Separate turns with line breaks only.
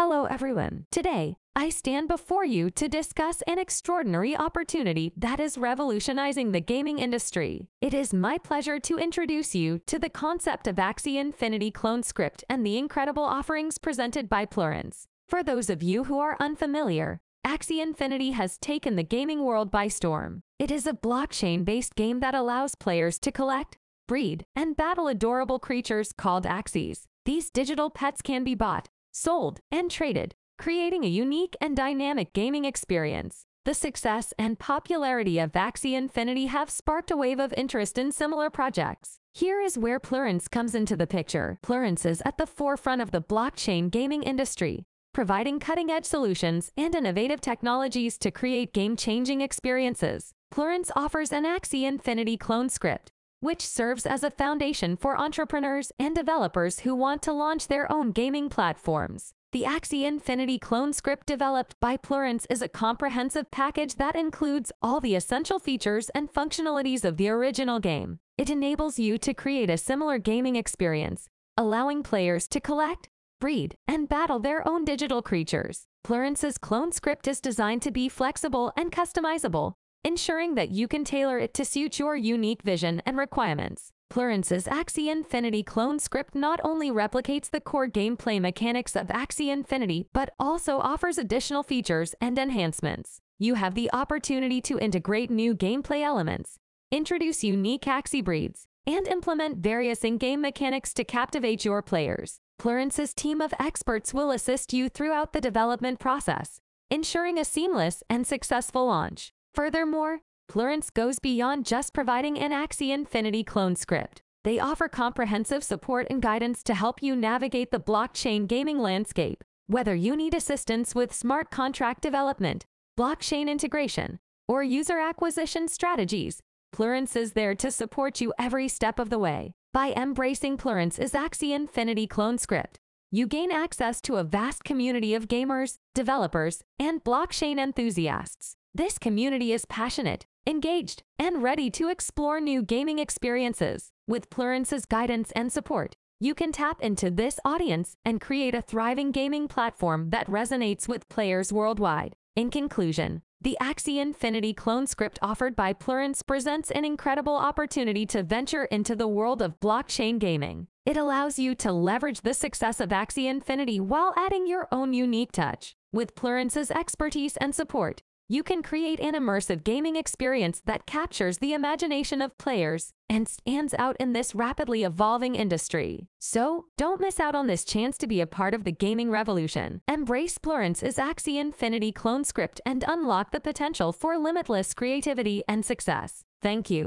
Hello everyone. Today, I stand before you to discuss an extraordinary opportunity that is revolutionizing the gaming industry. It is my pleasure to introduce you to the concept of Axie Infinity Clone Script and the incredible offerings presented by Plurance. For those of you who are unfamiliar, Axie Infinity has taken the gaming world by storm. It is a blockchain-based game that allows players to collect, breed, and battle adorable creatures called Axies. These digital pets can be bought, sold, and traded, creating a unique and dynamic gaming experience. The success and popularity of Axie Infinity have sparked a wave of interest in similar projects. Here is where Plurance comes into the picture. Plurance is at the forefront of the blockchain gaming industry, providing cutting-edge solutions and innovative technologies to create game-changing experiences. Plurance offers an Axie Infinity clone script, which serves as a foundation for entrepreneurs and developers who want to launch their own gaming platforms. The Axie Infinity clone script developed by Plurance is a comprehensive package that includes all the essential features and functionalities of the original game. It enables you to create a similar gaming experience, allowing players to collect, breed, and battle their own digital creatures. Plurance's clone script is designed to be flexible and customizable, ensuring that you can tailor it to suit your unique vision and requirements. Plurance's Axie Infinity clone script not only replicates the core gameplay mechanics of Axie Infinity, but also offers additional features and enhancements. You have the opportunity to integrate new gameplay elements, introduce unique Axie breeds, and implement various in-game mechanics to captivate your players. Plurance's team of experts will assist you throughout the development process, ensuring a seamless and successful launch. Furthermore, Plurance goes beyond just providing an Axie Infinity clone script. They offer comprehensive support and guidance to help you navigate the blockchain gaming landscape. Whether you need assistance with smart contract development, blockchain integration, or user acquisition strategies, Plurance is there to support you every step of the way. By embracing Plurance's Axie Infinity clone script, you gain access to a vast community of gamers, developers, and blockchain enthusiasts. This community is passionate, engaged, and ready to explore new gaming experiences. With Plurance's guidance and support, you can tap into this audience and create a thriving gaming platform that resonates with players worldwide. In conclusion, the Axie Infinity clone script offered by Plurance presents an incredible opportunity to venture into the world of blockchain gaming. It allows you to leverage the success of Axie Infinity while adding your own unique touch. With Plurance's expertise and support, you can create an immersive gaming experience that captures the imagination of players and stands out in this rapidly evolving industry. So, don't miss out on this chance to be a part of the gaming revolution. Embrace Plurance's Axie Infinity clone script and unlock the potential for limitless creativity and success. Thank you.